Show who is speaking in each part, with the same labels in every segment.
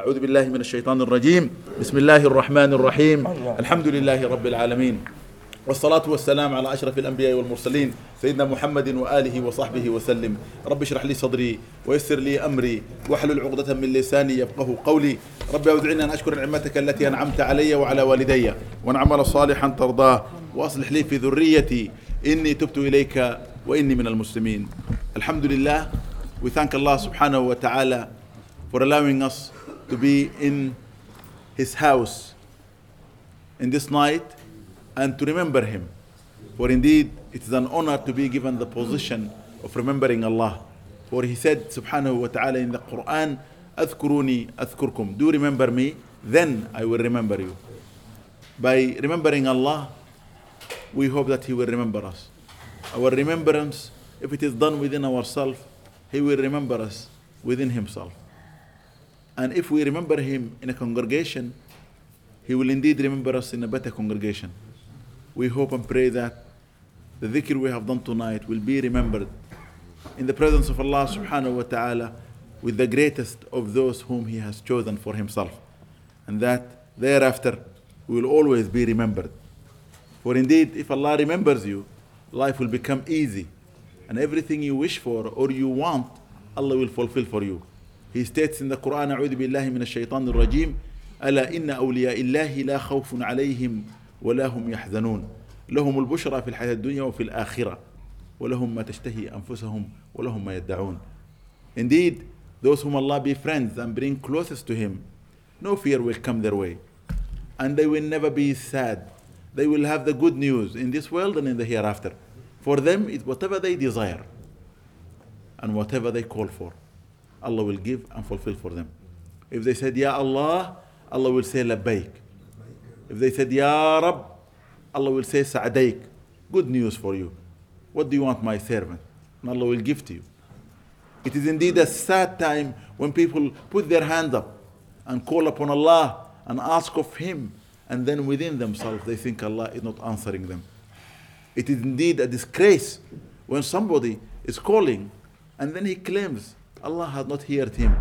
Speaker 1: أعوذ بالله من الشيطان الرجيم بسم الله الرحمن الرحيم الحمد لله رب العالمين والصلاة والسلام على أشرف الأنبياء والمرسلين سيدنا محمد وآله وصحبه وسلم رب اشرح لي صدري ويسر لي أمري واحلل عقدة من لساني يفقه قولي رب أودعني أن أشكر نعمتك التي أنعمت علي وعلى والدي وأن أعمل صالحا ترضاه وأصلح لي في ذريتي إني تبت إليك وإني من المسلمين الحمد لله We thank Allah subhanahu wa ta'ala for allowing us to be in his house in this night and to remember him. For indeed, it is an honor to be given the position of remembering Allah. For he said, subhanahu wa ta'ala, in the Quran, أذكروني أذكركم. Do remember me, then I will remember you. By remembering Allah, we hope that He will remember us. Our remembrance, if it is done within ourselves, He will remember us within Himself. And if we remember him in a congregation, he will indeed remember us in a better congregation. We hope and pray that the dhikr we have done tonight will be remembered in the presence of Allah subhanahu wa ta'ala with the greatest of those whom He has chosen for Himself. And that thereafter we will always be remembered. For indeed, if Allah remembers you, life will become easy. And everything you wish for or you want, Allah will fulfill for you. He states in the Quran, أعوذ بالله من الشيطان الرجيم ألا إن أولياء الله لا خوف عليهم ولا هم يحزنون لهم البشرى في الحياة الدنيا وفي الآخرة ولهم ما تشتهي أنفسهم ولهم ما يدعون Indeed, those whom Allah befriends and bring closest to Him, no fear will come their way. And they will never be sad. They will have the good news in this world and in the hereafter. For them, it's whatever they desire and whatever they call for. Allah will give and fulfill for them. If they said, Ya Allah, Allah will say, Labbaik. If they said, Ya Rab, Allah will say, Sa'adaik. Good news for you. What do you want, my servant? And Allah will give to you. It is indeed a sad time when people put their hand up and call upon Allah and ask of Him, and then within themselves they think Allah is not answering them. It is indeed a disgrace when somebody is calling and then he claims Allah has not heard him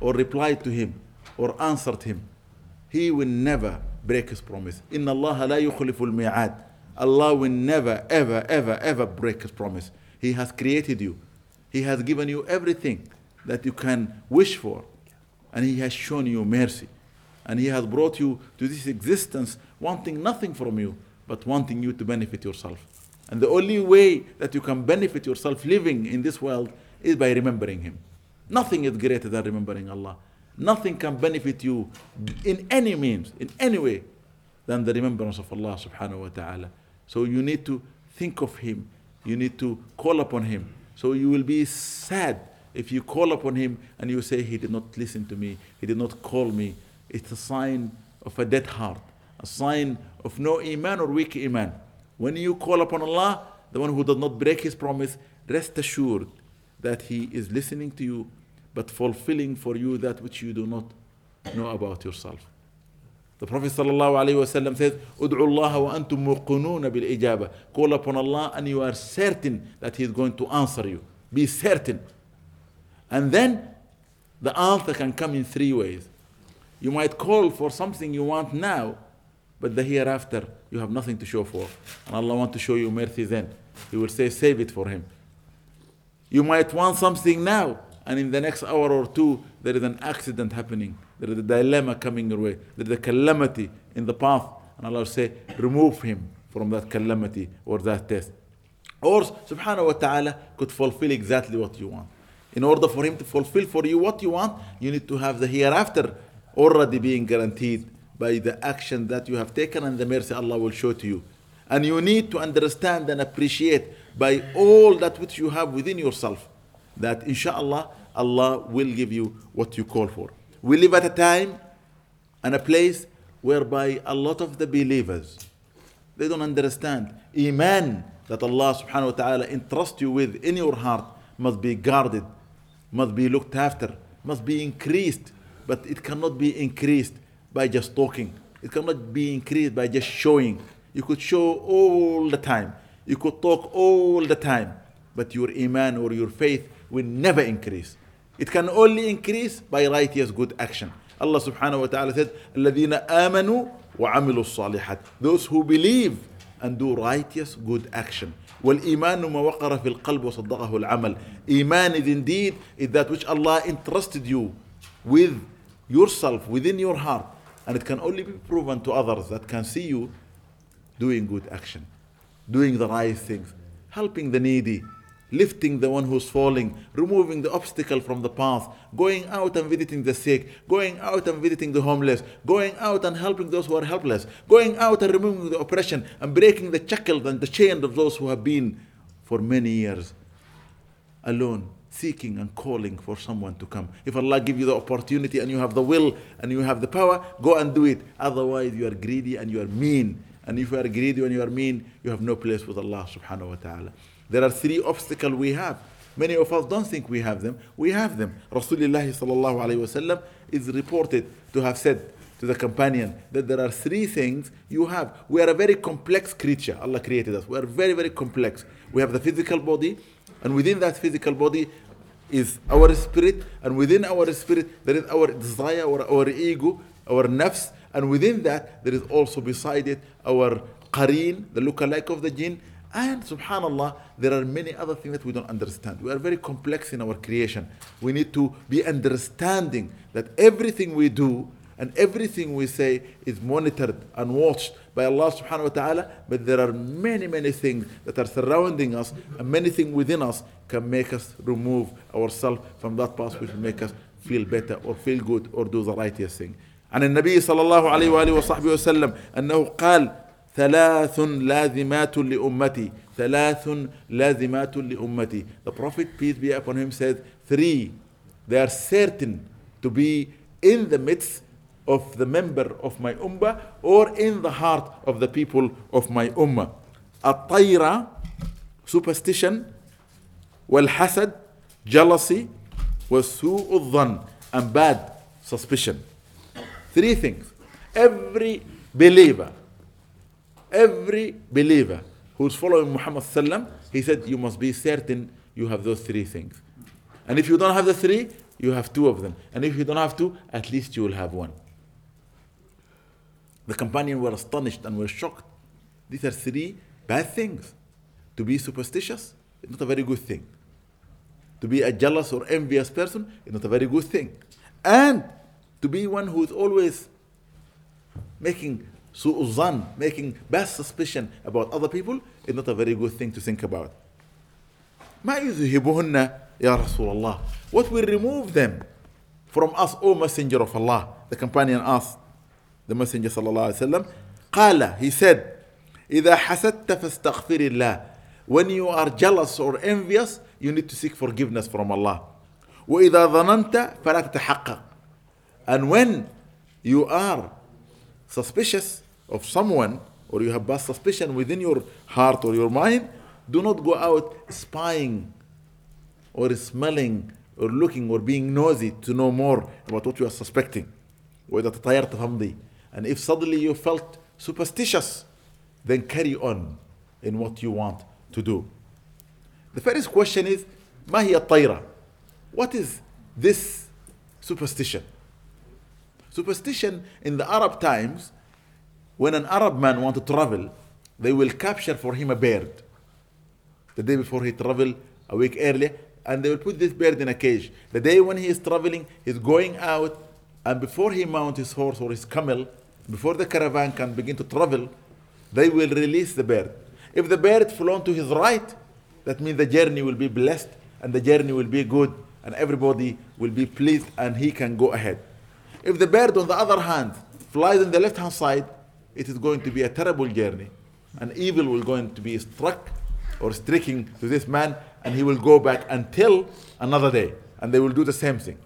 Speaker 1: or replied to him or answered him. He will never break his promise. إِنَّ اللَّهَ لَا يُخْلِفُ الْمِيعَادِ Allah will never, ever, ever, ever break his promise. He has created you. He has given you everything that you can wish for. And He has shown you mercy. And He has brought you to this existence wanting nothing from you, but wanting you to benefit yourself. And the only way that you can benefit yourself living in this world is by remembering Him. Nothing is greater than remembering Allah. Nothing can benefit you in any means, in any way, than the remembrance of Allah subhanahu wa ta'ala. So you need to think of Him. You need to call upon Him. So you will be sad if you call upon Him and you say, He did not listen to me, He did not call me. It's a sign of a dead heart, a sign of no iman or weak iman. When you call upon Allah, the one who does not break His promise, rest assured that He is listening to you but fulfilling for you that which you do not know about yourself. The Prophet ﷺ says, Ud'u Allah wa antum muqununa bil ijaba. Call upon Allah and you are certain that He is going to answer you. Be certain. And then the answer can come in three ways. You might call for something you want now, but the hereafter you have nothing to show for. And Allah wants to show you mercy then. He will say, save it for Him. You might want something now, and in the next hour or two, there is an accident happening. There is a dilemma coming your way. There is a calamity in the path. And Allah will say, remove him from that calamity or that test. Or subhanahu wa ta'ala could fulfill exactly what you want. In order for him to fulfill for you what you want, you need to have the hereafter already being guaranteed by the action that you have taken and the mercy Allah will show to you. And you need to understand and appreciate by all that which you have within yourself that inshallah Allah will give you what you call for. We live at a time and a place whereby a lot of the believers they don't understand iman that Allah subhanahu wa ta'ala entrusts you with in your heart must be guarded, must be looked after, must be increased, but it cannot be increased by just talking. It cannot be increased by just showing. You could show all the time. You could talk all the time, but your iman or your faith will never increase. It can only increase by righteous good action. Allah subhanahu wa ta'ala said, الَّذِينَ آمَنُوا وَعَمِلُوا الصَّالِحَاتِ Those who believe and do righteous good action. والإيمان ما وقر في القلب وصدقه العمل. Iman is indeed is that which Allah entrusted you with yourself, within your heart. And it can only be proven to others that can see you doing good action, doing the right things, helping the needy, lifting the one who's falling, removing the obstacle from the path, going out and visiting the sick, going out and visiting the homeless, going out and helping those who are helpless, going out and removing the oppression and breaking the shackles and the chains of those who have been for many years alone seeking and calling for someone to come if allah give you the opportunity and you have the will and you have the power go and do it otherwise you are greedy and you are mean and if you are greedy and you are mean you have no place with allah subhanahu wa ta'ala there are three obstacles we have. Many of us don't think we have them. We have them. Rasulullah sallallahu alayhi wasallam is reported to have said to the companion that there are three things you have. We are a very complex creature. Allah created us. We are very, very complex. We have the physical body, and within that physical body is our spirit, and within our spirit there is our desire, our, our ego, our nafs, and within that there is also beside it our qareen, the lookalike of the jinn, and subhanAllah, there are many other things that we don't understand. We are very complex in our creation. We need to be understanding that everything we do and everything we say is monitored and watched by Allah subhanahu wa ta'ala. But there are many, many things that are surrounding us and many things within us can make us remove ourselves from that path which will make us feel better or feel good or do the righteous thing. عن النبي صلى الله عليه وآله وصحبه وسلم أنه قال ثلاث لازمات لأمتي ثلاث لازمات لأمتي The Prophet peace be upon him says three they are certain to be in the midst of the member of my ummah or in the heart of the people of my ummah الطيرة superstition والحسد jealousy وسوء الظن and bad suspicion three things every believer Every believer who's following Muhammad sallam, he said you must be certain you have those three things. And if you don't have the three, you have two of them. And if you don't have two, at least you will have one. The companion were astonished and were shocked. These are three bad things. To be superstitious is not a very good thing. To be a jealous or envious person is not a very good thing. And to be one who is always making su'uzan, making bad suspicion about other people is not a very good thing to think about. ما يذهبهن يا رسول الله What will remove them from us, O Messenger of Allah? The companion asked the Messenger صلى الله عليه وسلم قال He said إذا حسدت فاستغفر الله When you are jealous or envious you need to seek forgiveness from Allah وإذا ظننت فلا تتحقق And when you are suspicious of someone or you have bad suspicion within your heart or your mind, do not go out spying or smelling or looking or being nosy to know more about what you are suspecting. وإذا تطيرت فامضي and if suddenly you felt superstitious then carry on in what you want to do the first question is ما هي الطيرة what is this superstition Superstition in the Arab times, when an Arab man wants to travel, they will capture for him a bird. The day before he travel, a week earlier, and they will put this bird in a cage. The day when he is traveling, he's going out, and before he mount his horse or his camel, before the caravan can begin to travel, they will release the bird. If the bird flown to his right, that means the journey will be blessed and the journey will be good and everybody will be pleased and he can go ahead. If the bird, on the other hand, flies on the left hand side, it is going to be a terrible journey. And evil will going to be struck or striking to this man, and he will go back until another day. And they will do the same thing.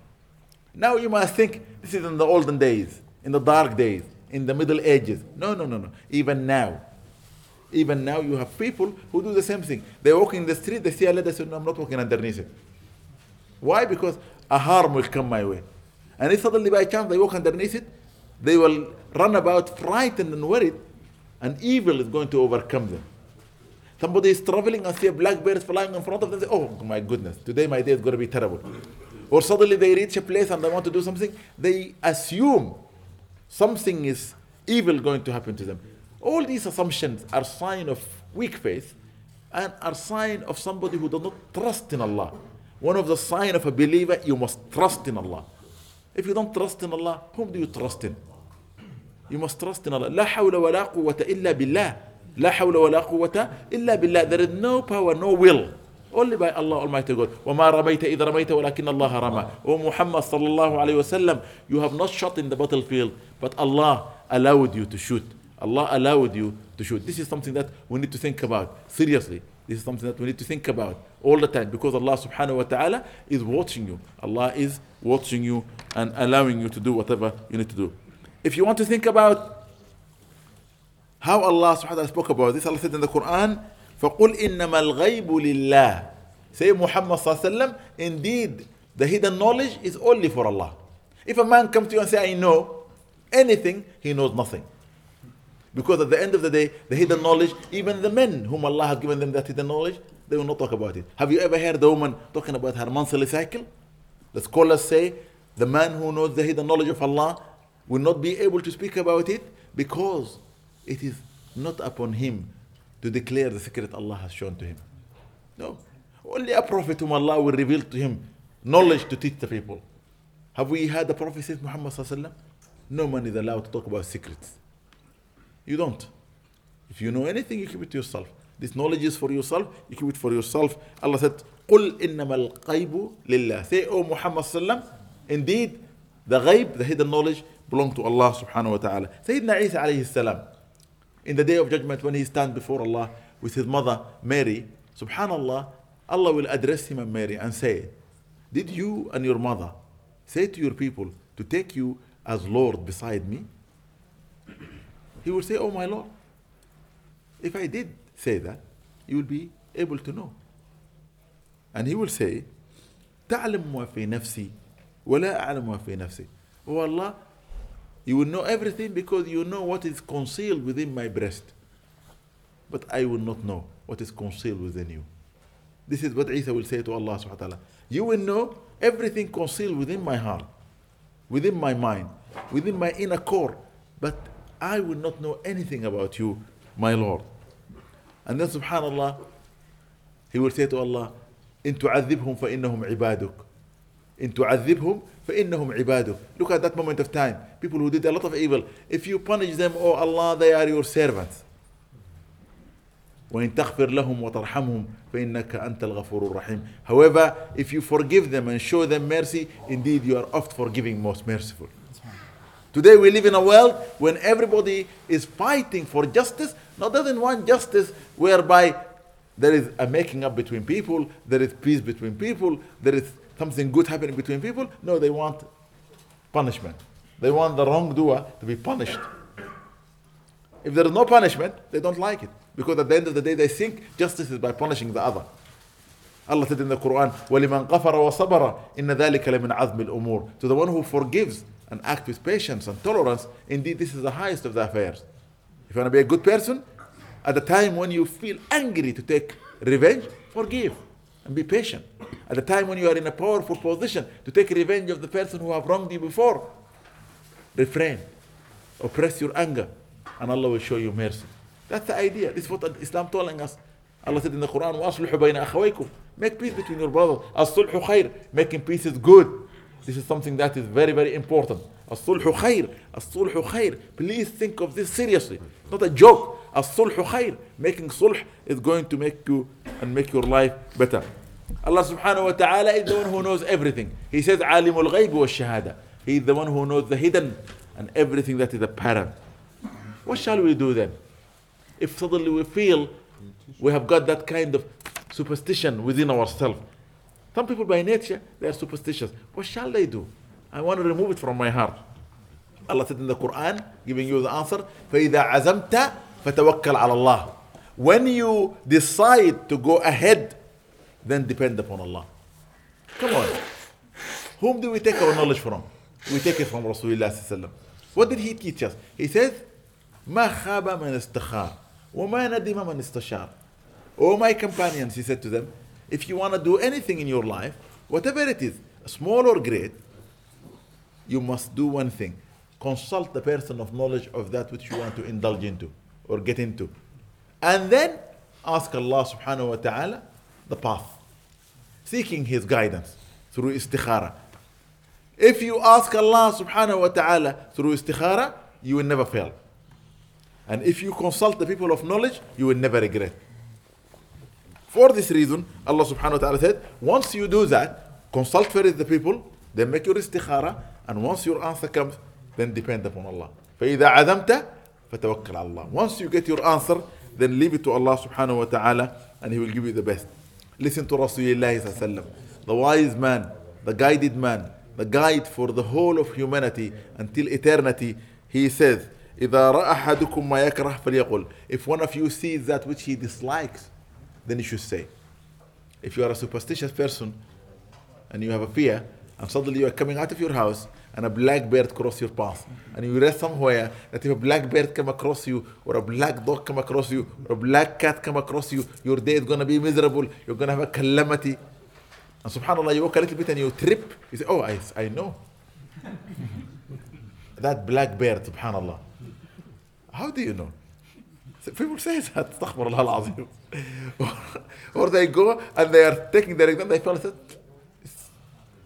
Speaker 1: Now you must think this is in the olden days, in the dark days, in the Middle Ages. No, no, no, no. Even now. Even now you have people who do the same thing. They walk in the street, they see a letter, they say, No, I'm not walking underneath it. Why? Because a harm will come my way. And if suddenly by chance they walk underneath it, they will run about frightened and worried, and evil is going to overcome them. Somebody is traveling and see a black is flying in front of them, say, Oh my goodness, today my day is going to be terrible. Or suddenly they reach a place and they want to do something, they assume something is evil going to happen to them. All these assumptions are sign of weak faith and are sign of somebody who does not trust in Allah. One of the sign of a believer, you must trust in Allah. If you don't trust in Allah, whom do you trust in? You must trust in Allah. لا حول ولا قوة إلا بالله. لا حول ولا قوة إلا بالله. There is no power, no will. Only by Allah Almighty God. وما رميت إذا رميت ولكن الله رمى. O Muhammad صلى الله عليه وسلم, you have not shot in the battlefield, but Allah allowed you to shoot. Allah allowed you to shoot. This is something that we need to think about seriously. This is something that we need to think about all the time because Allah subhanahu wa ta'ala is watching you. Allah is watching you and allowing you to do whatever you need to do. If you want to think about how Allah subhanahu wa ta'ala spoke about this, Allah said in the Quran, فَقُلْ إِنَّمَا الْغَيْبُ لِلَّهِ Say Muhammad sallallahu alayhi wa sallam, indeed the hidden knowledge is only for Allah. If a man comes to you and say, I know anything, he knows nothing. Because at the end of the day, the hidden knowledge, even the men whom Allah has given them that hidden knowledge, they will not talk about it. Have you ever heard a woman talking about her monthly cycle? The scholars say the man who knows the hidden knowledge of Allah will not be able to speak about it because it is not upon him to declare the secret Allah has shown to him. No. Only a prophet whom Allah will reveal to him knowledge to teach the people. Have we had a prophet since Muhammad? No man is allowed to talk about secrets. You don't. If you know anything, you keep it to yourself. This knowledge is for yourself, you keep it for yourself. Allah said, قُلْ إِنَّمَا الْقَيْبُ لِلَّهِ Say, O oh Muhammad sallam, indeed, the ghaib, the hidden knowledge, belong to Allah subhanahu wa ta'ala. Sayyidina Isa alayhi salam, in the day of judgment when he stands before Allah with his mother Mary, subhanallah, Allah will address him and Mary and say, Did you and your mother say to your people to take you as Lord beside me? he will say, Oh my Lord. If I did say that, you will be able to know. And he will say, تعلم ما في نفسي ولا أعلم ما في نفسي. Oh Allah, you will know everything because you know what is concealed within my breast. But I will not know what is concealed within you. This is what Isa will say to Allah subhanahu wa ta'ala. You will know everything concealed within my heart, within my mind, within my inner core, but I will not know anything about you, my Lord. And then subhanAllah, he will say to Allah, إن تعذبهم فإنهم عبادك. إن تعذبهم فإنهم عبادك. Look at that moment of time. People who did a lot of evil. If you punish them, oh Allah, they are your servants. وإن تغفر لهم وترحمهم فإنك أنت الغفور الرحيم. However, if you forgive them and show them mercy, indeed you are oft forgiving, most merciful. Today we live in a world when everybody is fighting for justice, not doesn't want justice whereby there is a making up between people, there is peace between people, there is something good happening between people. No, they want punishment. They want the wrongdoer to be punished. If there is no punishment, they don't like it. Because at the end of the day, they think justice is by punishing the other. Allah said in the Quran, وَلِمَنْ قَفَرَ وَصَبَرَ إِنَّ ذَلِكَ لَمِنْ عَزْمِ الْأُمُورِ To the one who forgives and act with patience and tolerance, indeed this is the highest of the affairs. If you want to be a good person, at the time when you feel angry to take revenge, forgive and be patient. At the time when you are in a powerful position to take revenge of the person who have wronged you before, refrain, oppress your anger, and Allah will show you mercy. That's the idea. This is what Islam telling us. Allah said in the Quran, وَأَصْلِحُ بَيْنَ أَخَوَيْكُمْ Make peace between your brothers. أَصْلُحُ خَيْرٌ Making peace is good. This is something that is very, very important. As-sulhu khair. As-sulhu khair. Please think of this seriously. It's not a joke. As-sulhu khair. Making sulh is going to make you and make your life better. Allah subhanahu wa ta'ala is the one who knows everything. He says, Alimul ghayb wa shahada. He is the one who knows the hidden and everything that is apparent. What shall we do then? If suddenly we feel we have got that kind of superstition within ourselves, some people by nature, they are superstitious. What shall they do? I want to remove it from my heart. Allah said in the Quran, giving you the answer, فَإِذَا عَزَمْتَ فَتَوَكَّلْ عَلَى اللَّهِ When you decide to go ahead, then depend upon Allah. Come on. Whom do we take our knowledge from? We take it from Rasulullah What did he teach us? He says, ما خاب من استخار وما ندم من استشار. All my companions, he said to them, if you want to do anything in your life, whatever it is, small or great, you must do one thing consult the person of knowledge of that which you want to indulge into or get into. And then ask Allah subhanahu wa ta'ala the path, seeking His guidance through istikhara. If you ask Allah subhanahu wa ta'ala through istikhara, you will never fail. And if you consult the people of knowledge, you will never regret. For this reason, Allah subhanahu wa ta'ala said, once you do that, consult first the people, then make your istikhara, and once your answer comes, then depend upon Allah. فَإِذَا عَزَمْتَ فَتَوَكَّلْ عَلَى اللَّهِ Once you get your answer, then leave it to Allah subhanahu wa ta'ala, and He will give you the best. Listen to Rasulullah sallallahu the wise man, the guided man, the guide for the whole of humanity until eternity. He says, إِذَا رَأَ أَحَدُكُمْ مَا يَكْرَهْ فَلْيَقُلْ If one of you sees that which he dislikes, then you should say. If you are a superstitious person and you have a fear, and suddenly you are coming out of your house and a black bird cross your path, and you read somewhere that if a black bird come across you, or a black dog come across you, or a black cat come across you, your day is gonna be miserable. You're gonna have a calamity. And subhanAllah, you walk a little bit and you trip. You say, Oh, I, I know. that black bird, subhanAllah. How do you know? People say that, or, they go and they are taking their exam, they fail. It's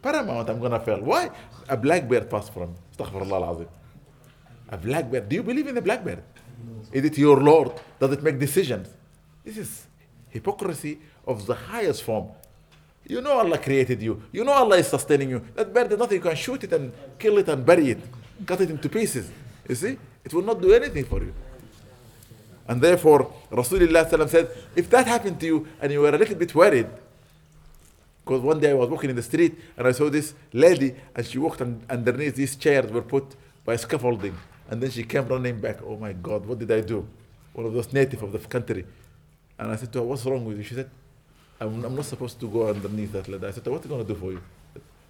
Speaker 1: paramount, I'm going to fail. Why? A blackbird passed from. Astaghfirullah A blackbird. Do you believe in the blackbird? Is it your Lord? Does it make decisions? This is hypocrisy of the highest form. You know Allah created you. You know Allah is sustaining you. That bird is nothing. You can shoot it and kill it and bury it, cut it into pieces. You see? It will not do anything for you. And therefore, Rasulullah said, if that happened to you and you were a little bit worried, because one day I was walking in the street and I saw this lady and she walked and underneath these chairs were put by scaffolding. And then she came running back. Oh my God, what did I do? One of those native of the country. And I said to her, what's wrong with you? She said, I'm, I'm not supposed to go underneath that ladder. I said, what are you going to do for you?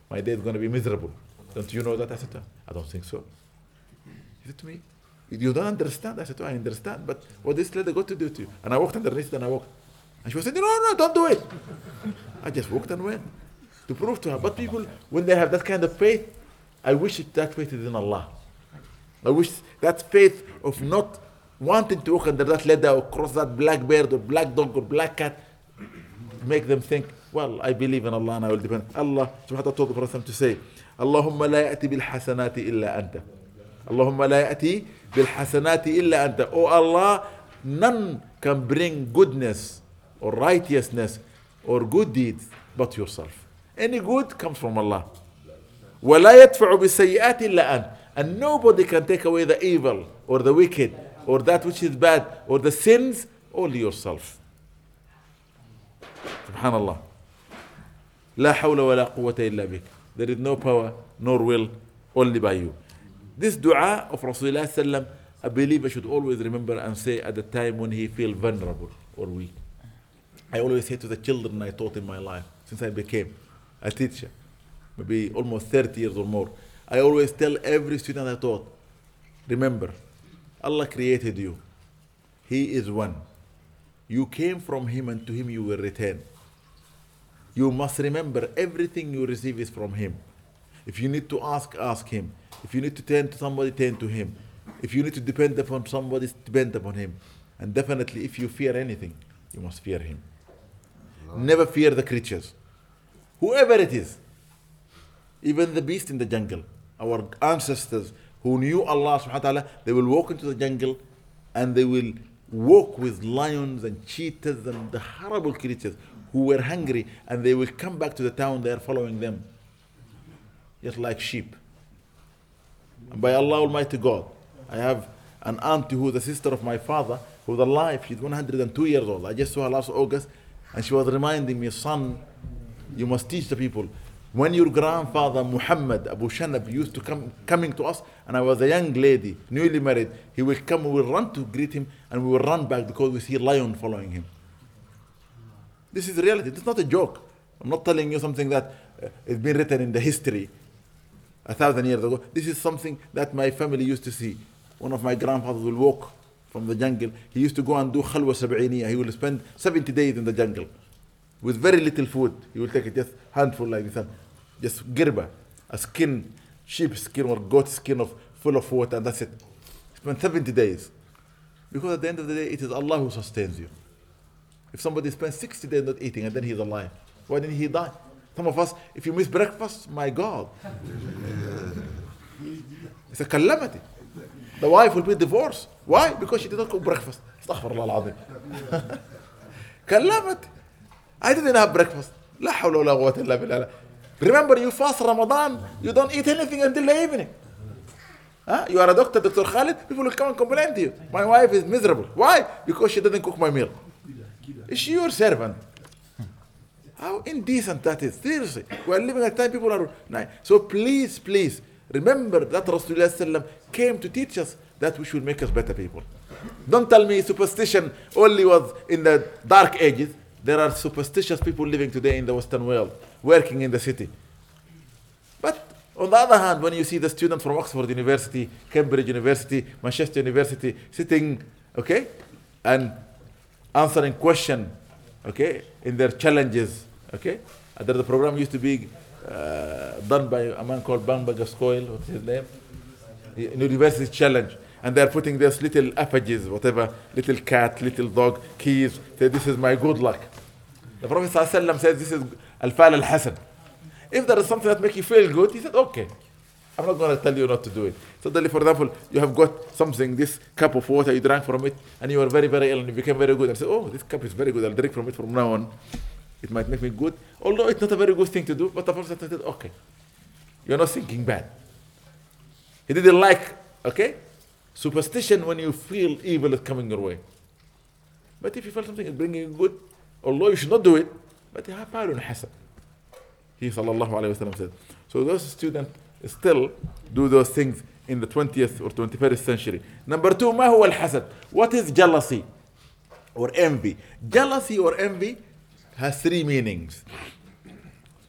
Speaker 1: My day is going to be miserable. Don't you know that? I said, I don't think so. He said to me, you don't understand. I said, oh, I understand, but what this lady got to do to you? And I walked underneath and I walked. And she was saying, No, no, don't do it. I just walked and went to prove to her. But people, when they have that kind of faith, I wish it that faith is in Allah. I wish that faith of not wanting to walk under that ladder or cross that black bear, or black dog or black cat make them think, well, I believe in Allah and I will depend. Allah subhanahu wa ta'ala told the Prophet to say, اللهم لا يأتي بالحسنات illa anta." Allahumma la يأتي بالحسنات إلا أنت Oh Allah none can bring goodness or righteousness or good deeds but yourself any good comes from Allah ولا يدفع بالسيئات إلا أنت and nobody can take away the evil or the wicked or that which is bad or the sins only yourself Subhanallah. الله لا حول ولا قوة إلا بك there is no power nor will only by you This dua of Rasulullah I a believer should always remember and say at the time when he feel vulnerable or weak. I always say to the children I taught in my life since I became a teacher, maybe almost 30 years or more. I always tell every student I taught, remember, Allah created you. He is one. You came from Him and to Him you will return. You must remember everything you receive is from Him. If you need to ask, ask Him. If you need to turn to somebody, turn to Him. If you need to depend upon somebody, depend upon Him. And definitely, if you fear anything, you must fear Him. No. Never fear the creatures, whoever it is, even the beast in the jungle. Our ancestors who knew Allah subhanahu wa ta'ala, they will walk into the jungle and they will walk with lions and cheetahs and the horrible creatures who were hungry and they will come back to the town they are following them just like sheep by Allah Almighty God. I have an auntie who's the sister of my father, who's alive. She's 102 years old. I just saw her last August, and she was reminding me, son, you must teach the people. When your grandfather Muhammad Abu Shanab used to come coming to us, and I was a young lady, newly married, he will come, we will run to greet him, and we will run back because we see lion following him. This is reality. It's not a joke. I'm not telling you something that has uh, been written in the history a thousand years ago. This is something that my family used to see. One of my grandfathers will walk from the jungle. He used to go and do khalwa sab'iniya. He will spend 70 days in the jungle with very little food. He will take it just handful like this, just girba, a skin, sheep skin or goat skin of full of water, and that's it. Spend 70 days. Because at the end of the day, it is Allah who sustains you. If somebody spends 60 days not eating and then he's alive, why didn't he die? Some of us, if you miss breakfast, my God. it's a calamity. The wife will be divorced. Why? Because she did not cook breakfast. Astaghfirullah al calamity. I didn't have breakfast. لا حول ولا قوة إلا بالله. Remember you fast Ramadan, you don't eat anything until the evening. Huh? You are a doctor, Dr. Khalid, people will come and complain to you. My wife is miserable. Why? Because she didn't cook my meal. Is she your servant? How indecent that is. Seriously. We are living at time people are nine. So please, please remember that Rasulullah came to teach us that we should make us better people. Don't tell me superstition only was in the dark ages. There are superstitious people living today in the Western world, working in the city. But on the other hand, when you see the student from Oxford University, Cambridge University, Manchester University sitting, okay, and answering question, okay, in their challenges, Okay? And the program used to be uh, done by a man called Bamber Gascoigne, what's his name? University Challenge. And they're putting these little effigies, whatever, little cat, little dog, keys. Say, this is my good luck. The Prophet ﷺ says this is Al-Fal al-Hasan. If there is something that makes you feel good, he said, okay. I'm not going to tell you not to do it. Suddenly, for example, you have got something, this cup of water, you drank from it, and you were very, very ill, and you became very good. And said, oh, this cup is very good, I'll drink from it from now on. It might make me good, although it's not a very good thing to do, but the Prophet said, okay, you're not thinking bad. He didn't like, okay? Superstition when you feel evil is coming your way. But if you felt something is bringing you good, although you should not do it, but you have power hasan. He sallallahu alayhi wasallam said. So those students still do those things in the 20th or 21st century. Number two, ما هو الحسد? What is jealousy or envy? Jealousy or envy has three meanings.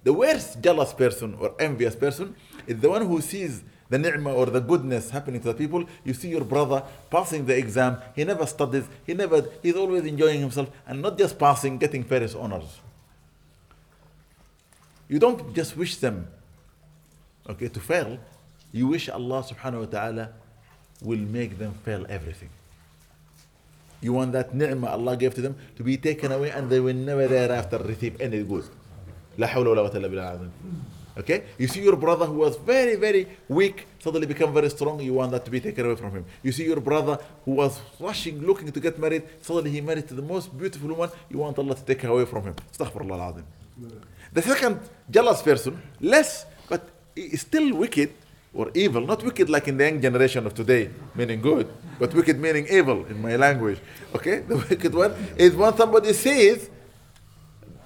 Speaker 1: The worst jealous person or envious person is the one who sees the ni'mah or the goodness happening to the people. You see your brother passing the exam, he never studies, he never he's always enjoying himself and not just passing, getting Paris honors. You don't just wish them okay to fail, you wish Allah subhanahu wa ta'ala will make them fail everything. You want that نعمة Allah gave to them to be taken away and they will never thereafter receive any good. لا حول ولا قوة إلا بالله العظيم. Okay? You see your brother who was very, very weak suddenly become very strong. You want that to be taken away from him. You see your brother who was rushing, looking to get married. Suddenly he married to the most beautiful woman. You want Allah to take her away from him. استغفر الله العظيم. The second jealous person, less, but still wicked, or evil, not wicked like in the young generation of today, meaning good, but wicked meaning evil in my language. Okay? The wicked one is when somebody sees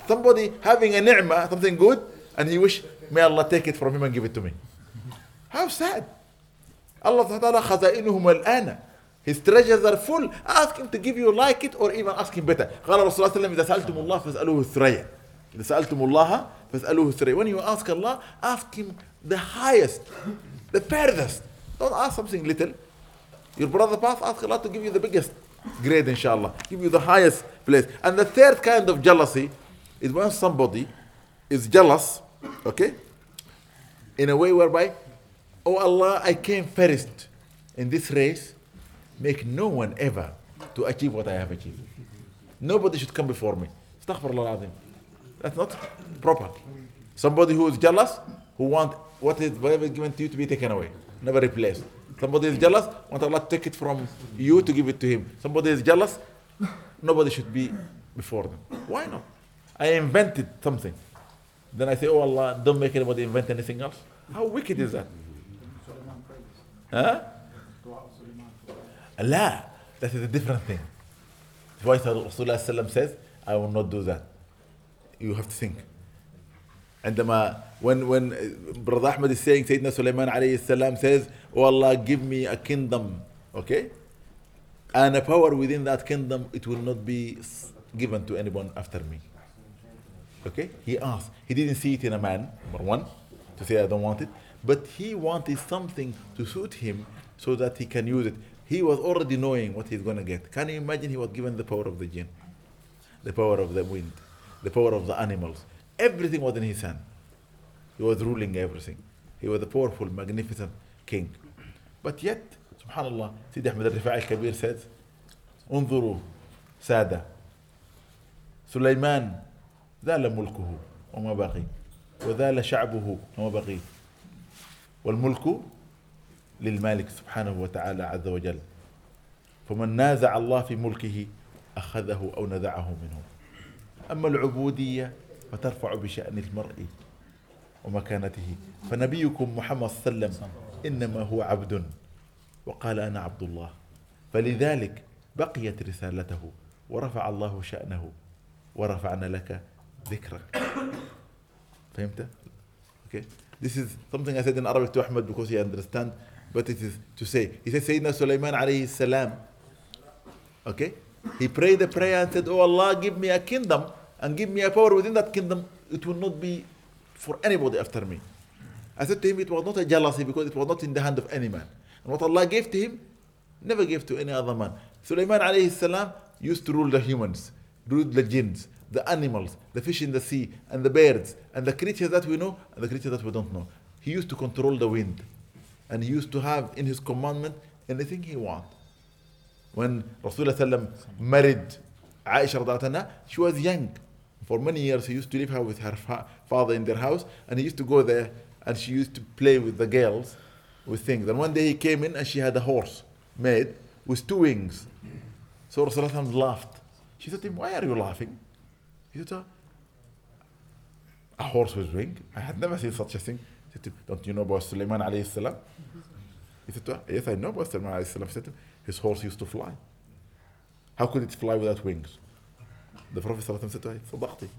Speaker 1: somebody having a ni'mah, something good, and he wish, may Allah take it from him and give it to me. How sad. Allah Ta'ala خزائنهم الآن His treasures are full. Ask him to give you like it or even ask him better. When you ask Allah, ask him the highest the furthest. Don't ask something little. Your brother path, ask Allah to give you the biggest grade, inshallah. Give you the highest place. And the third kind of jealousy is when somebody is jealous, okay, in a way whereby, oh Allah, I came first in this race. Make no one ever to achieve what I have achieved. Nobody should come before me. That's not proper. Somebody who is jealous, who wants what is whatever given to you to be taken away, never replaced. Somebody is jealous, want Allah to take it from you to give it to him. Somebody is jealous, nobody should be before them. Why not? I invented something. Then I say, Oh Allah, don't make anybody invent anything else. How wicked is that? Huh? that is a different thing. That's why Rasulullah says, I will not do that. You have to think. عندما when when uh, brother Ahmed is saying Sayyidina Sulaiman alayhi salam says oh Allah give me a kingdom okay and a power within that kingdom it will not be given to anyone after me okay he asked he didn't see it in a man number one to say I don't want it but he wanted something to suit him so that he can use it he was already knowing what he's going to get can you imagine he was given the power of the jinn the power of the wind the power of the animals Everything was in his hand. He was ruling everything. He was a powerful, magnificent king. But yet, subhanAllah, Sidi Ahmed al-Rifa'i al-Kabir says انظروا سادة سليمان ذال ملكه وما بقي وذال شعبه وما بقي والملك للمالك سبحانه وتعالى عز وجل فمن نازع الله في ملكه أخذه أو نزعه منه أما العبودية فترفع بشأن المرء ومكانته فنبيكم محمد صلى الله عليه وسلم إنما هو عبد وقال أنا عبد الله فلذلك بقيت رسالته ورفع الله شأنه ورفعنا لك ذكرك فهمت؟ Okay. This is something I said in Arabic to Ahmed because he understands but it is to say. He said Sayyidina Sulaiman alayhi salam. Okay? He prayed the prayer and said, Oh Allah, give me a kingdom and give me a power within that kingdom, it will not be for anybody after me. I said to him, it was not a jealousy because it was not in the hand of any man. And what Allah gave to him, never gave to any other man. Sulaiman alayhi salam used to rule the humans, rule the jinns, the animals, the fish in the sea, and the birds, and the creatures that we know, and the creatures that we don't know. He used to control the wind, and he used to have in his commandment anything he want. When Rasulullah married Aisha, she was young. For many years, he used to leave her with her fa- father in their house, and he used to go there, and she used to play with the girls, with things. And one day he came in, and she had a horse made with two wings. So Rasulullah laughed. She said to him, Why are you laughing? He said to her, A horse with wings? I had never seen such a thing. He said to him, Don't you know about Sulaiman alayhi salam? He said to her, Yes, I know about Sulaiman alayhi salam. He said to him, His horse used to fly. How could it fly without wings? The Prophet said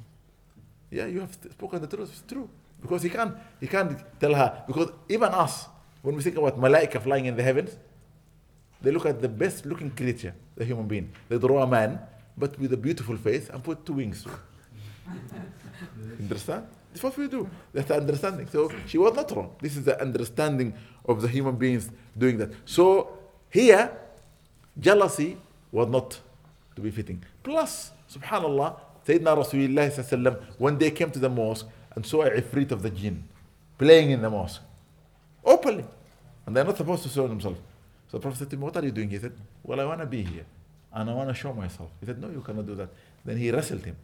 Speaker 1: Yeah, you have spoken the truth. It's true. Because he can't, he can't tell her. Because even us, when we think about malaika flying in the heavens, they look at the best looking creature, the human being. They draw a man, but with a beautiful face and put two wings. understand? That's what we do. That's the understanding. So she was not wrong. This is the understanding of the human beings doing that. So here, jealousy was not to be fitting. Plus, Subhanallah, Sayyidina Rasulullah when they came to the mosque and saw a ifrit of the jinn playing in the mosque, openly. And they're not supposed to show themselves. So the Prophet said to him, What are you doing? He said, Well, I want to be here and I want to show myself. He said, No, you cannot do that. Then he wrestled him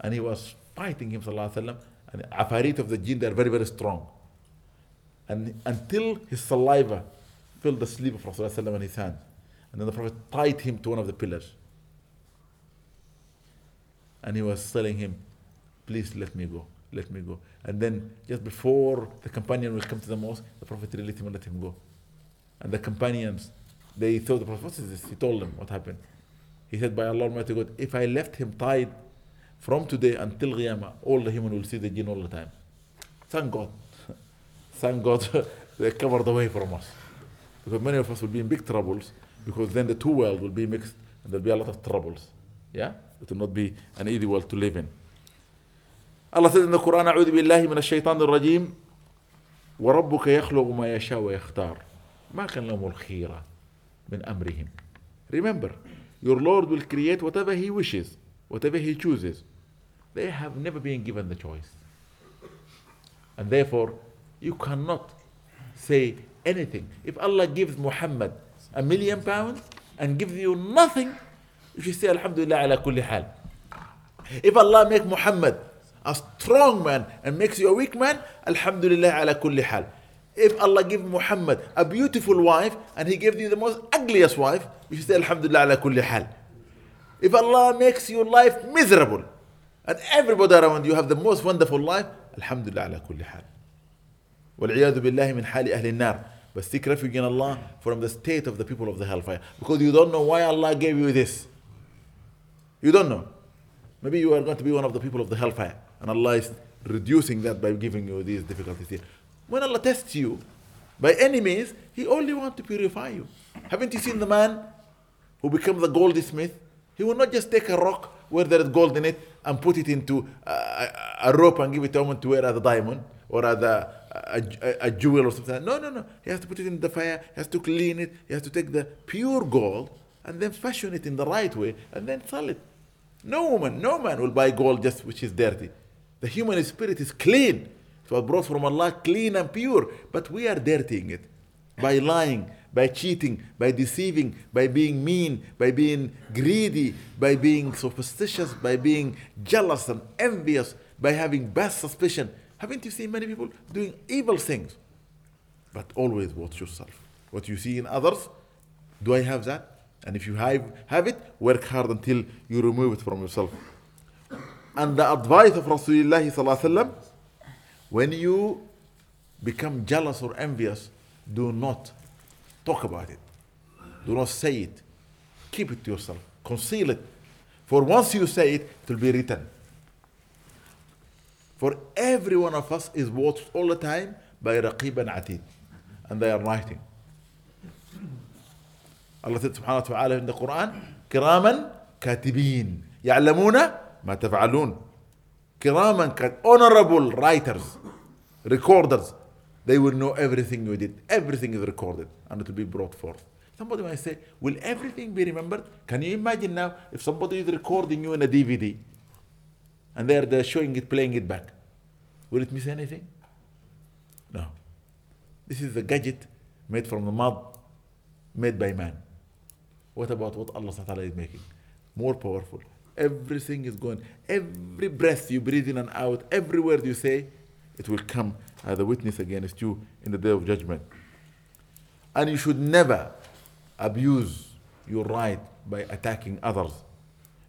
Speaker 1: and he was fighting him, وسلم, and Afarit of the jinn, they're very, very strong. And until his saliva filled the sleeve of Rasulullah in his hand. And then the Prophet tied him to one of the pillars and he was telling him, please let me go, let me go. And then just before the companion will come to the mosque, the Prophet released him and let him go. And the companions, they thought the Prophet, what is this? He told them what happened. He said, by Allah Almighty God, if I left him tied from today until Qiyamah, all the human will see the jinn all the time. Thank God. Thank God they covered away from us. Because many of us will be in big troubles because then the two worlds will be mixed and there'll be a lot of troubles. Yeah? It will not be an easy world to live in. Allah says in the Quran, أعوذ بالله من الشيطان الرجيم وربك يخلق ما يشاء ويختار ما كان لهم الخيرة من أمرهم Remember, your Lord will create whatever He wishes, whatever He chooses. They have never been given the choice. And therefore, you cannot say anything. If Allah gives Muhammad a million pounds and gives you nothing, You should say Alhamdulillah ala kulli hal. If Allah make Muhammad a strong man and makes you a weak man, Alhamdulillah ala kulli hal. If Allah give Muhammad a beautiful wife and he gave you the most ugliest wife, you should say Alhamdulillah ala kulli hal. If Allah makes your life miserable and everybody around you have the most wonderful life, Alhamdulillah ala kulli hal. والعياذ بالله من حال أهل النار but seek refuge in Allah from the state of the people of the hellfire because you don't know why Allah gave you this You don't know. Maybe you are going to be one of the people of the hellfire. And Allah is reducing that by giving you these difficulties here. When Allah tests you by any means, He only wants to purify you. Haven't you seen the man who became a goldsmith? He will not just take a rock where there is gold in it and put it into a, a rope and give it to someone to wear as a diamond or as a, a, a, a, jewel or something. No, no, no. He has to put it in the fire. He has to clean it. He has to take the pure gold and then fashion it in the right way and then sell it. No woman, no man will buy gold just which is dirty. The human spirit is clean. It was brought from Allah clean and pure. But we are dirtying it by lying, by cheating, by deceiving, by being mean, by being greedy, by being superstitious, by being jealous and envious, by having bad suspicion. Haven't you seen many people doing evil things? But always watch yourself. What you see in others, do I have that? And if you have, have it, work hard until you remove it from yourself. And the advice of Rasulullah when you become jealous or envious, do not talk about it. Do not say it. Keep it to yourself. Conceal it. For once you say it, it will be written. For every one of us is watched all the time by Raqib and Atid. And they are writing. الله سبحانه وتعالى عند القرآن كراما كاتبين يعلمون ما تفعلون كراما كات honorable writers recorders they will know everything you did everything is recorded and it will be brought forth somebody might say will everything be remembered can you imagine now if somebody is recording you in a DVD and they are showing it playing it back will it miss anything no this is a gadget made from the mud made by man What about what Allah Ta'ala is making? More powerful. Everything is going. Every breath you breathe in and out, every word you say, it will come as a witness against you in the day of judgment. And you should never abuse your right by attacking others.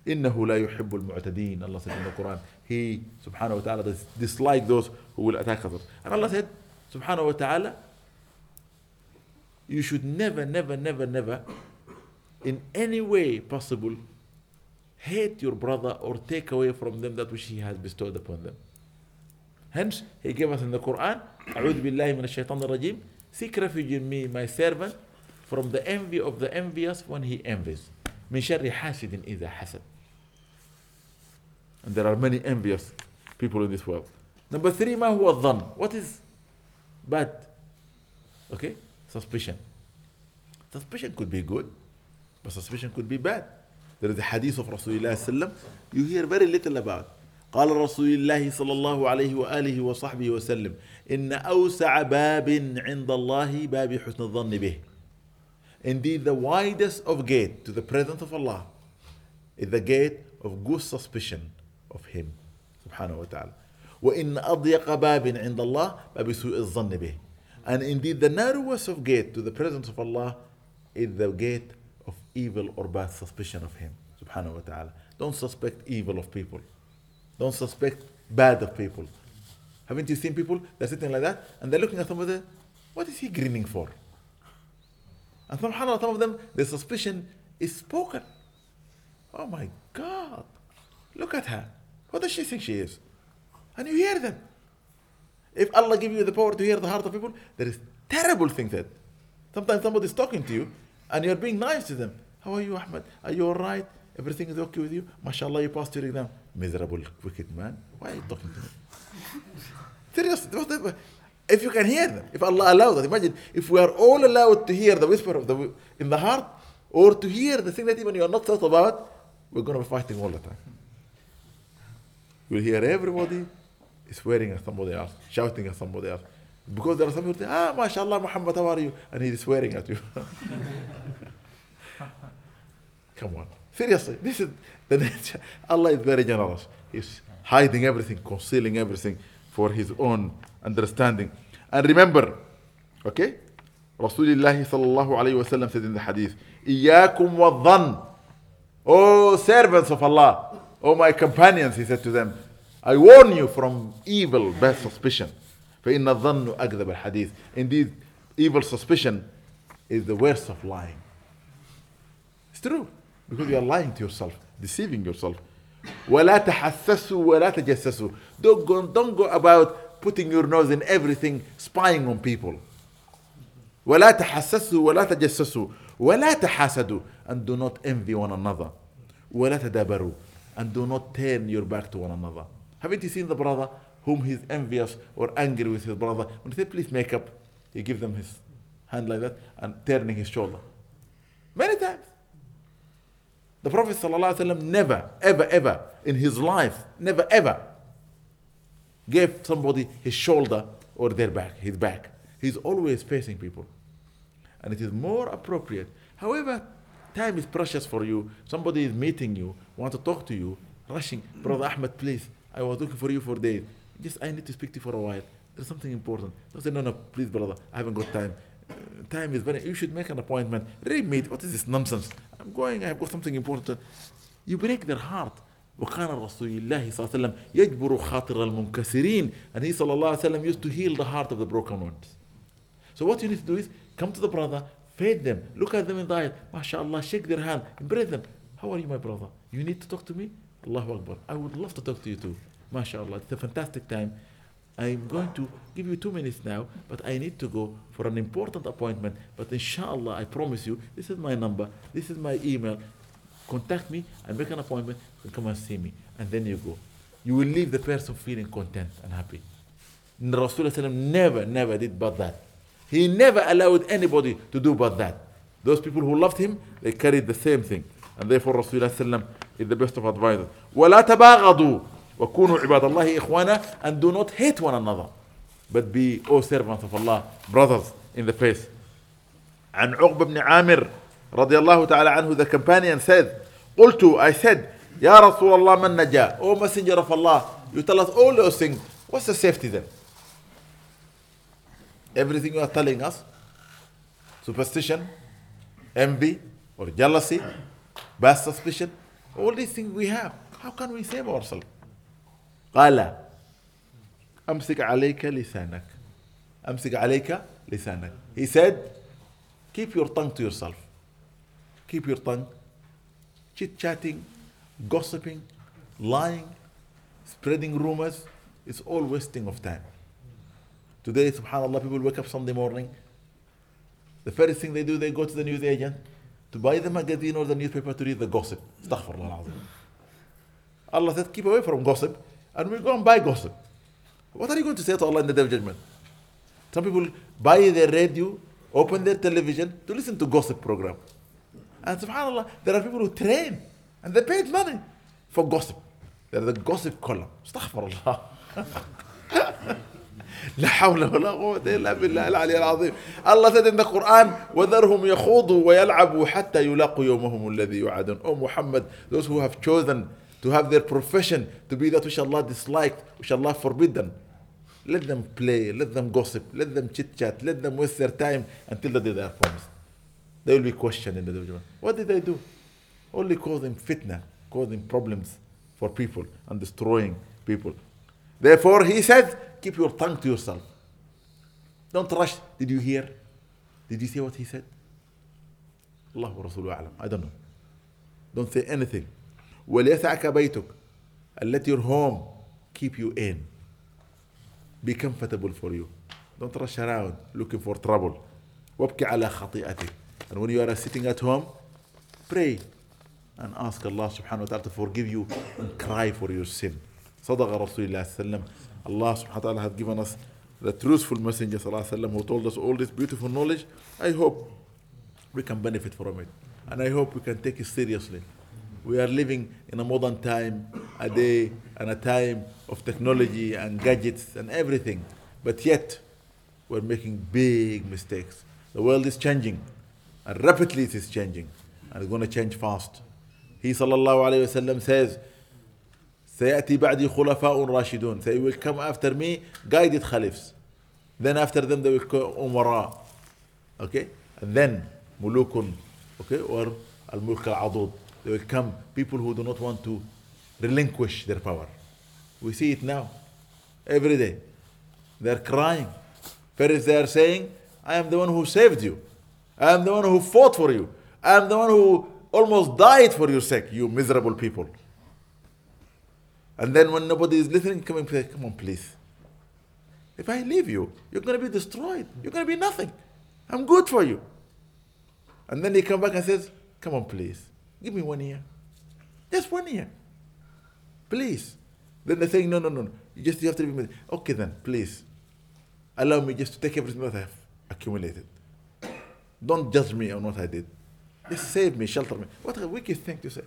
Speaker 1: إنه لا يحب المعتدين Allah said in the Quran He subhanahu wa ta'ala dislike those who will attack others and Allah said subhanahu wa ta'ala you should never never never never in any way possible hate your brother or take away from them that which he has bestowed upon them. Hence, he gave us in the Quran, أعوذ بالله من الشيطان الرجيم, seek refuge in me, my servant, from the envy of the envious when he envies. من شر حاسد إذا حسد. And there are many envious people in this world. Number three, ما هو الظن? What is bad? Okay, suspicion. Suspicion could be good. But suspicion could be bad. There is a hadith of Rasulullah sallam. You hear very little about. قال رسول الله صلى الله عليه وآله وصحبه وسلم إن أوسع باب عند الله باب حسن الظن به Indeed the widest of gate to the presence of Allah is the gate of good suspicion of him سبحانه وتعالى وإن أضيق باب عند الله باب سوء الظن به And indeed the narrowest of gate to the presence of Allah is the gate evil or bad suspicion of him, subhanahu wa ta'ala. Don't suspect evil of people. Don't suspect bad of people. Haven't you seen people? They're sitting like that and they're looking at somebody, what is he grinning for? And subhanAllah, some of them, their suspicion is spoken. Oh my God, look at her. What does she think she is? And you hear them. If Allah give you the power to hear the heart of people, there is terrible things that sometimes somebody is talking to you and you're being nice to them. How are you, Ahmed? Are you all right? Everything is okay with you? MashaAllah, you passed your exam. Miserable, wicked man. Why are you talking to me? Seriously, if you can hear them, if Allah allows us, imagine if we are all allowed to hear the whisper of the in the heart, or to hear the thing that even you are not thought about, we're going to be fighting all the time. We'll hear everybody swearing at somebody else, shouting at somebody else, because there are some people who say, "Ah, MashaAllah, Muhammad, how are you?" and he's swearing at you. Come on. Seriously, this is the nature. Allah is very generous. He's hiding everything, concealing everything for His own understanding. And remember, okay? Rasulullah sallallahu alayhi wasallam said in the hadith, Iyakum wadhan. O servants of Allah, O my companions, he said to them, I warn you from evil bad suspicion. فإن الظن أكذب الحديث. Indeed, evil suspicion is the worst of lying true because you are lying to yourself, deceiving yourself. ولا تحسسوا ولا تجسسوا. Don't go, don't go about putting your nose in everything, spying on people. ولا تحسسوا ولا تجسسوا ولا تحاسدوا and do not envy one another. ولا تدابروا and do not turn your back to one another. Haven't you seen the brother whom he's envious or angry with his brother? When he said, please make up, he gives them his hand like that and turning his shoulder. Many times. The Prophet ﷺ never, ever, ever in his life, never, ever gave somebody his shoulder or their back, his back. He's always facing people. And it is more appropriate. However, time is precious for you. Somebody is meeting you, want to talk to you, rushing. Brother Ahmed, please, I was looking for you for days. Just, I need to speak to you for a while. There's something important. Don't say, no, no, please, brother, I haven't got time. Uh, time is very, you should make an appointment. Really meet, what is this nonsense? I'm going I've got something important you break their heart وكان الرسول الله صلى الله عليه وسلم يجبر خاطر المنكسرين and he صلى الله عليه وسلم used to heal the heart of the broken ones so what you need to do is come to the brother feed them look at them in the eye mashallah shake their hand embrace them how are you my brother you need to talk to me Allahu أكبر. I would love to talk to you too mashallah it's a fantastic time I'm going to give you two minutes now, but I need to go for an important appointment. But inshallah, I promise you, this is my number, this is my email. Contact me and make an appointment and come and see me. And then you go. You will leave the person feeling content and happy. And Rasulullah never, never did but that. He never allowed anybody to do but that. Those people who loved him, they carried the same thing. And therefore Rasulullah is the best of advisors. وَلَا تَبَاغَضُوا وَكُونُوا عِبَادَ اللَّهِ إِخْوَانًا And do not hate one another. But be, O servants of Allah, brothers in the faith. عن عقبة بن عامر رضي الله تعالى عنه the companion said قلت I said يا رسول الله من نجا O messenger of Allah you tell us all those things what's the safety then everything you are telling us superstition envy or jealousy bad suspicion all these things we have how can we save ourselves قال أمسك عليك لسانك أمسك عليك لسانك he said keep your tongue to yourself keep your tongue chit-chatting gossiping lying spreading rumors it's all wasting of time today subhanallah people wake up Sunday morning the first thing they do they go to the news agent to buy the magazine or the newspaper to read the gossip astaghfirullah Allah said keep away from gossip and we go and buy gossip. What are you going to say to Allah in the day of judgment? Some people buy their radio, open their television to listen to gossip program. And subhanAllah, there are people who train and they paid money for gossip. They're the gossip column. Astaghfirullah. لا حول ولا قوة إلا بالله العلي العظيم الله said in the Quran وذرهم يخوضوا ويلعبوا حتى يلاقوا يومهم الذي يوعدون Oh Muhammad those who have chosen to have their profession to be that which Allah disliked, which Allah forbid them. Let them play, let them gossip, let them chit chat, let them waste their time until the day they are promised. They will be questioned in the judgment. What did they do? Only causing fitna, causing problems for people and destroying people. Therefore, he said, keep your tongue to yourself. Don't rush. Did you hear? Did you see what he said? Allah wa Rasulullah I don't know. Don't say anything. وليسعك بيتك التي your home keep you in be comfortable for you don't rush around looking for trouble وابكي على خطيئتك and when you are sitting at home pray and ask Allah subhanahu wa ta'ala to forgive you and cry for your sin صدق رسول الله صلى الله عليه وسلم Allah subhanahu wa ta'ala has given us the truthful messenger صلى الله عليه وسلم who told us all this beautiful knowledge I hope we can benefit from it and I hope we can take it seriously We are living in a modern time, a day, and a time of technology and gadgets and everything. But yet, we're making big mistakes. The world is changing, and rapidly it is changing, and it's going to change fast. He sallallahu alayhi wasallam says, سيأتي بعدي خلفاء راشدون. They will come after me, guided caliphs. Then after them they will come umara. Okay? And then mulukun. Okay? Or al-mulk al they will come people who do not want to relinquish their power. We see it now, every day. They're crying. First, they are saying, I am the one who saved you. I am the one who fought for you. I am the one who almost died for your sake, you miserable people. And then when nobody is listening, coming say, come on, please. If I leave you, you're going to be destroyed. You're going to be nothing. I'm good for you. And then they come back and says, come on, please. Give me one year. Just one year. Please. Then they're saying, no, no, no. You just you have to leave me. Okay then, please. Allow me just to take everything that I have accumulated. Don't judge me on what I did. Just save me, shelter me. What a wicked thing to say.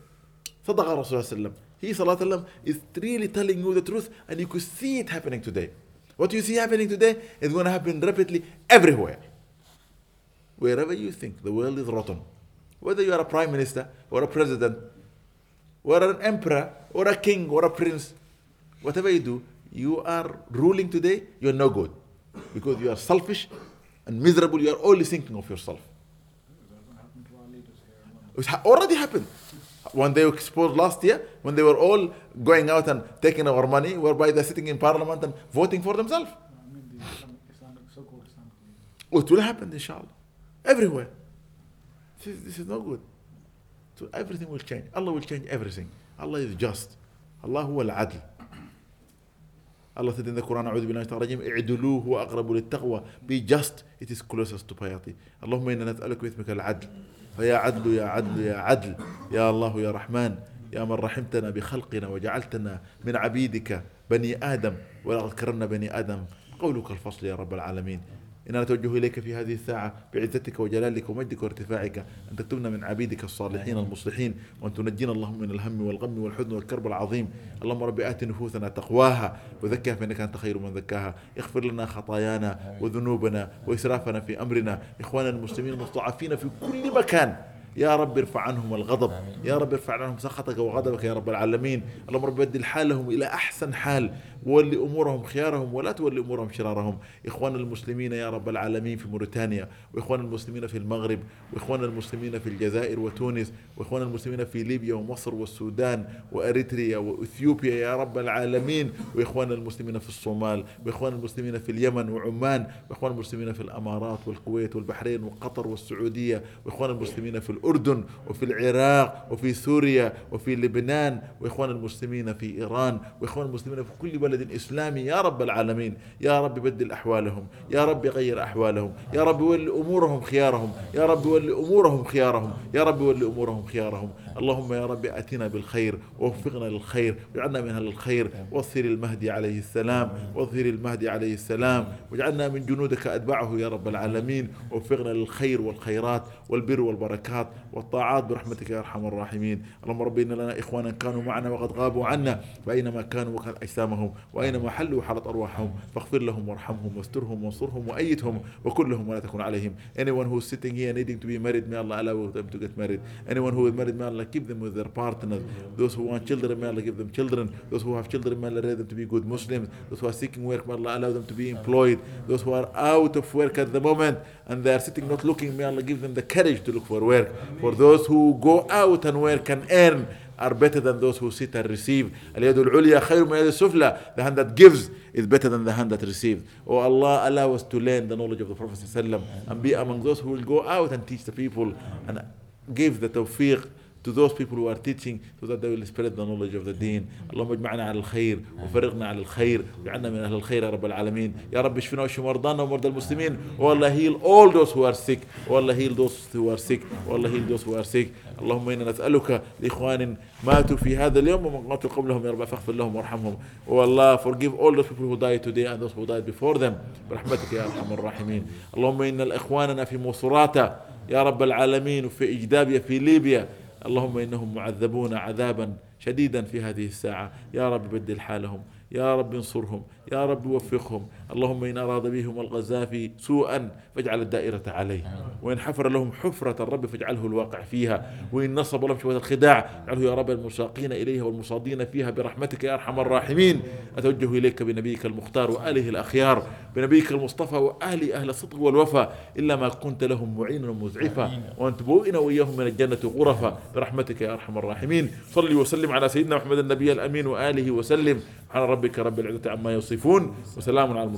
Speaker 1: Sadaqa Rasulullah. He وسلم is really telling you the truth and you could see it happening today. What you see happening today is going to happen rapidly everywhere. Wherever you think the world is rotten, whether you are a prime minister or a president or an emperor or a king or a prince, whatever you do, you are ruling today, you are no good because you are selfish and miserable. You are only thinking of yourself. It already happened. When they exposed last year, when they were all going out and taking our money, whereby they're sitting in parliament and voting for themselves. It will happen, inshallah, everywhere. is, this is not good. So everything will change. Allah will change everything. Allah is just. Allah هو العدل. Allah said in the Quran, أعوذ بالله من الشيطان الرجيم, اعدلوا هو أقرب للتقوى. Be just, it is closest to piety. اللهم إنا نسألك باسمك العدل. فيا عدل يا عدل يا عدل يا الله يا رحمن يا من رحمتنا بخلقنا وجعلتنا من عبيدك بني آدم ولقد كرمنا بني آدم قولك الفصل يا رب العالمين إن أنا نتوجه إليك في هذه الساعة بعزتك وجلالك ومجدك وارتفاعك أن تكتبنا من عبيدك الصالحين المصلحين وأن تنجينا اللهم من الهم والغم والحزن والكرب العظيم اللهم رب آت نفوسنا تقواها وزكها فإنك أنت خير من زكاها اغفر لنا خطايانا وذنوبنا وإسرافنا في أمرنا إخواننا المسلمين المستضعفين في كل مكان يا رب ارفع عنهم الغضب يا رب ارفع عنهم سخطك وغضبك يا رب العالمين اللهم رب بدل حالهم إلى أحسن حال ولي امورهم خيارهم ولا تولي امورهم شرارهم اخوان المسلمين يا رب العالمين في موريتانيا واخوان المسلمين في المغرب واخوان المسلمين في الجزائر وتونس واخوان المسلمين في ليبيا ومصر والسودان واريتريا واثيوبيا يا رب العالمين واخوان المسلمين في الصومال واخوان المسلمين في اليمن وعمان واخوان المسلمين في الامارات والكويت والبحرين وقطر والسعوديه واخوان المسلمين في الاردن وفي العراق وفي سوريا وفي لبنان واخوان المسلمين في ايران واخوان المسلمين في كل بلد بلد إسلامي يا رب العالمين يا رب بدل أحوالهم يا رب غير أحوالهم يا رب ولي أمورهم خيارهم يا رب ولي أمورهم خيارهم يا رب ولي أمورهم خيارهم اللهم يا رب أتنا بالخير ووفقنا للخير واجعلنا من أهل الخير واظهر المهدي عليه السلام واظهر المهدي عليه السلام واجعلنا من جنودك أتبعه يا رب العالمين ووفقنا للخير والخيرات والبر والبركات والطاعات برحمتك يا أرحم الراحمين اللهم رب إن لنا إخوانا كانوا معنا وقد غابوا عنا فأينما كانوا وكان أجسامهم وأينما حلوا حلت أرواحهم فاغفر لهم وارحمهم واسترهم وانصرهم وأيدهم وكلهم ولا تكن عليهم anyone who is sitting here needing to be married may Allah allow them to get married anyone who is married may Allah keep them with their partners. Those who want children, may Allah give them children. Those who have children, may Allah raise them to be good Muslims. Those who are seeking work, may Allah allow them to be employed. Those who are out of work at the moment and they are sitting not looking, may Allah give them the courage to look for work. For those who go out and work and earn, are better than those who sit and receive. The hand that gives is better than the hand that receives. Oh Allah, allow us to learn the knowledge of the Prophet and be among those who will go out and teach the people and give the tawfiq to those people who are teaching so that they will spread the knowledge of the deen اللهم اجمعنا على الخير وفرقنا على الخير واجعلنا من أهل الخير يا رب العالمين يا رب اشفنا واشف مرضانا ومرضى المسلمين والله heal all those who are sick والله oh heal those who are sick والله oh heal those who are sick اللهم إنا نسألك لإخوان ماتوا في هذا اليوم ومن ماتوا قبلهم يا رب فاغفر لهم وارحمهم والله forgive all those people who died today and those who died before them برحمتك يا أرحم الراحمين اللهم إن إخواننا في مصراتة يا رب العالمين وفي إجدابيا في ليبيا اللهم إنهم معذبون عذابا شديدا في هذه الساعة يا رب بدل حالهم يا رب انصرهم يا رب وفقهم اللهم إن أراد بهم الغزافي سوءا فاجعل الدائرة عليه وإن حفر لهم حفرة الرب فاجعله الواقع فيها وإن نصب لهم شبهة الخداع اجعله يا رب المساقين إليها والمصادين فيها برحمتك يا أرحم الراحمين أتوجه إليك بنبيك المختار وآله الأخيار بنبيك المصطفى وآل أهل الصدق والوفاء إلا ما كنت لهم معينا مزعفا وأن تبوئنا وإياهم من الجنة غرفا برحمتك يا أرحم الراحمين صلي وسلم على سيدنا محمد النبي الأمين وآله وسلم على ربك رب العزة عما يصفون وسلام على المرسلين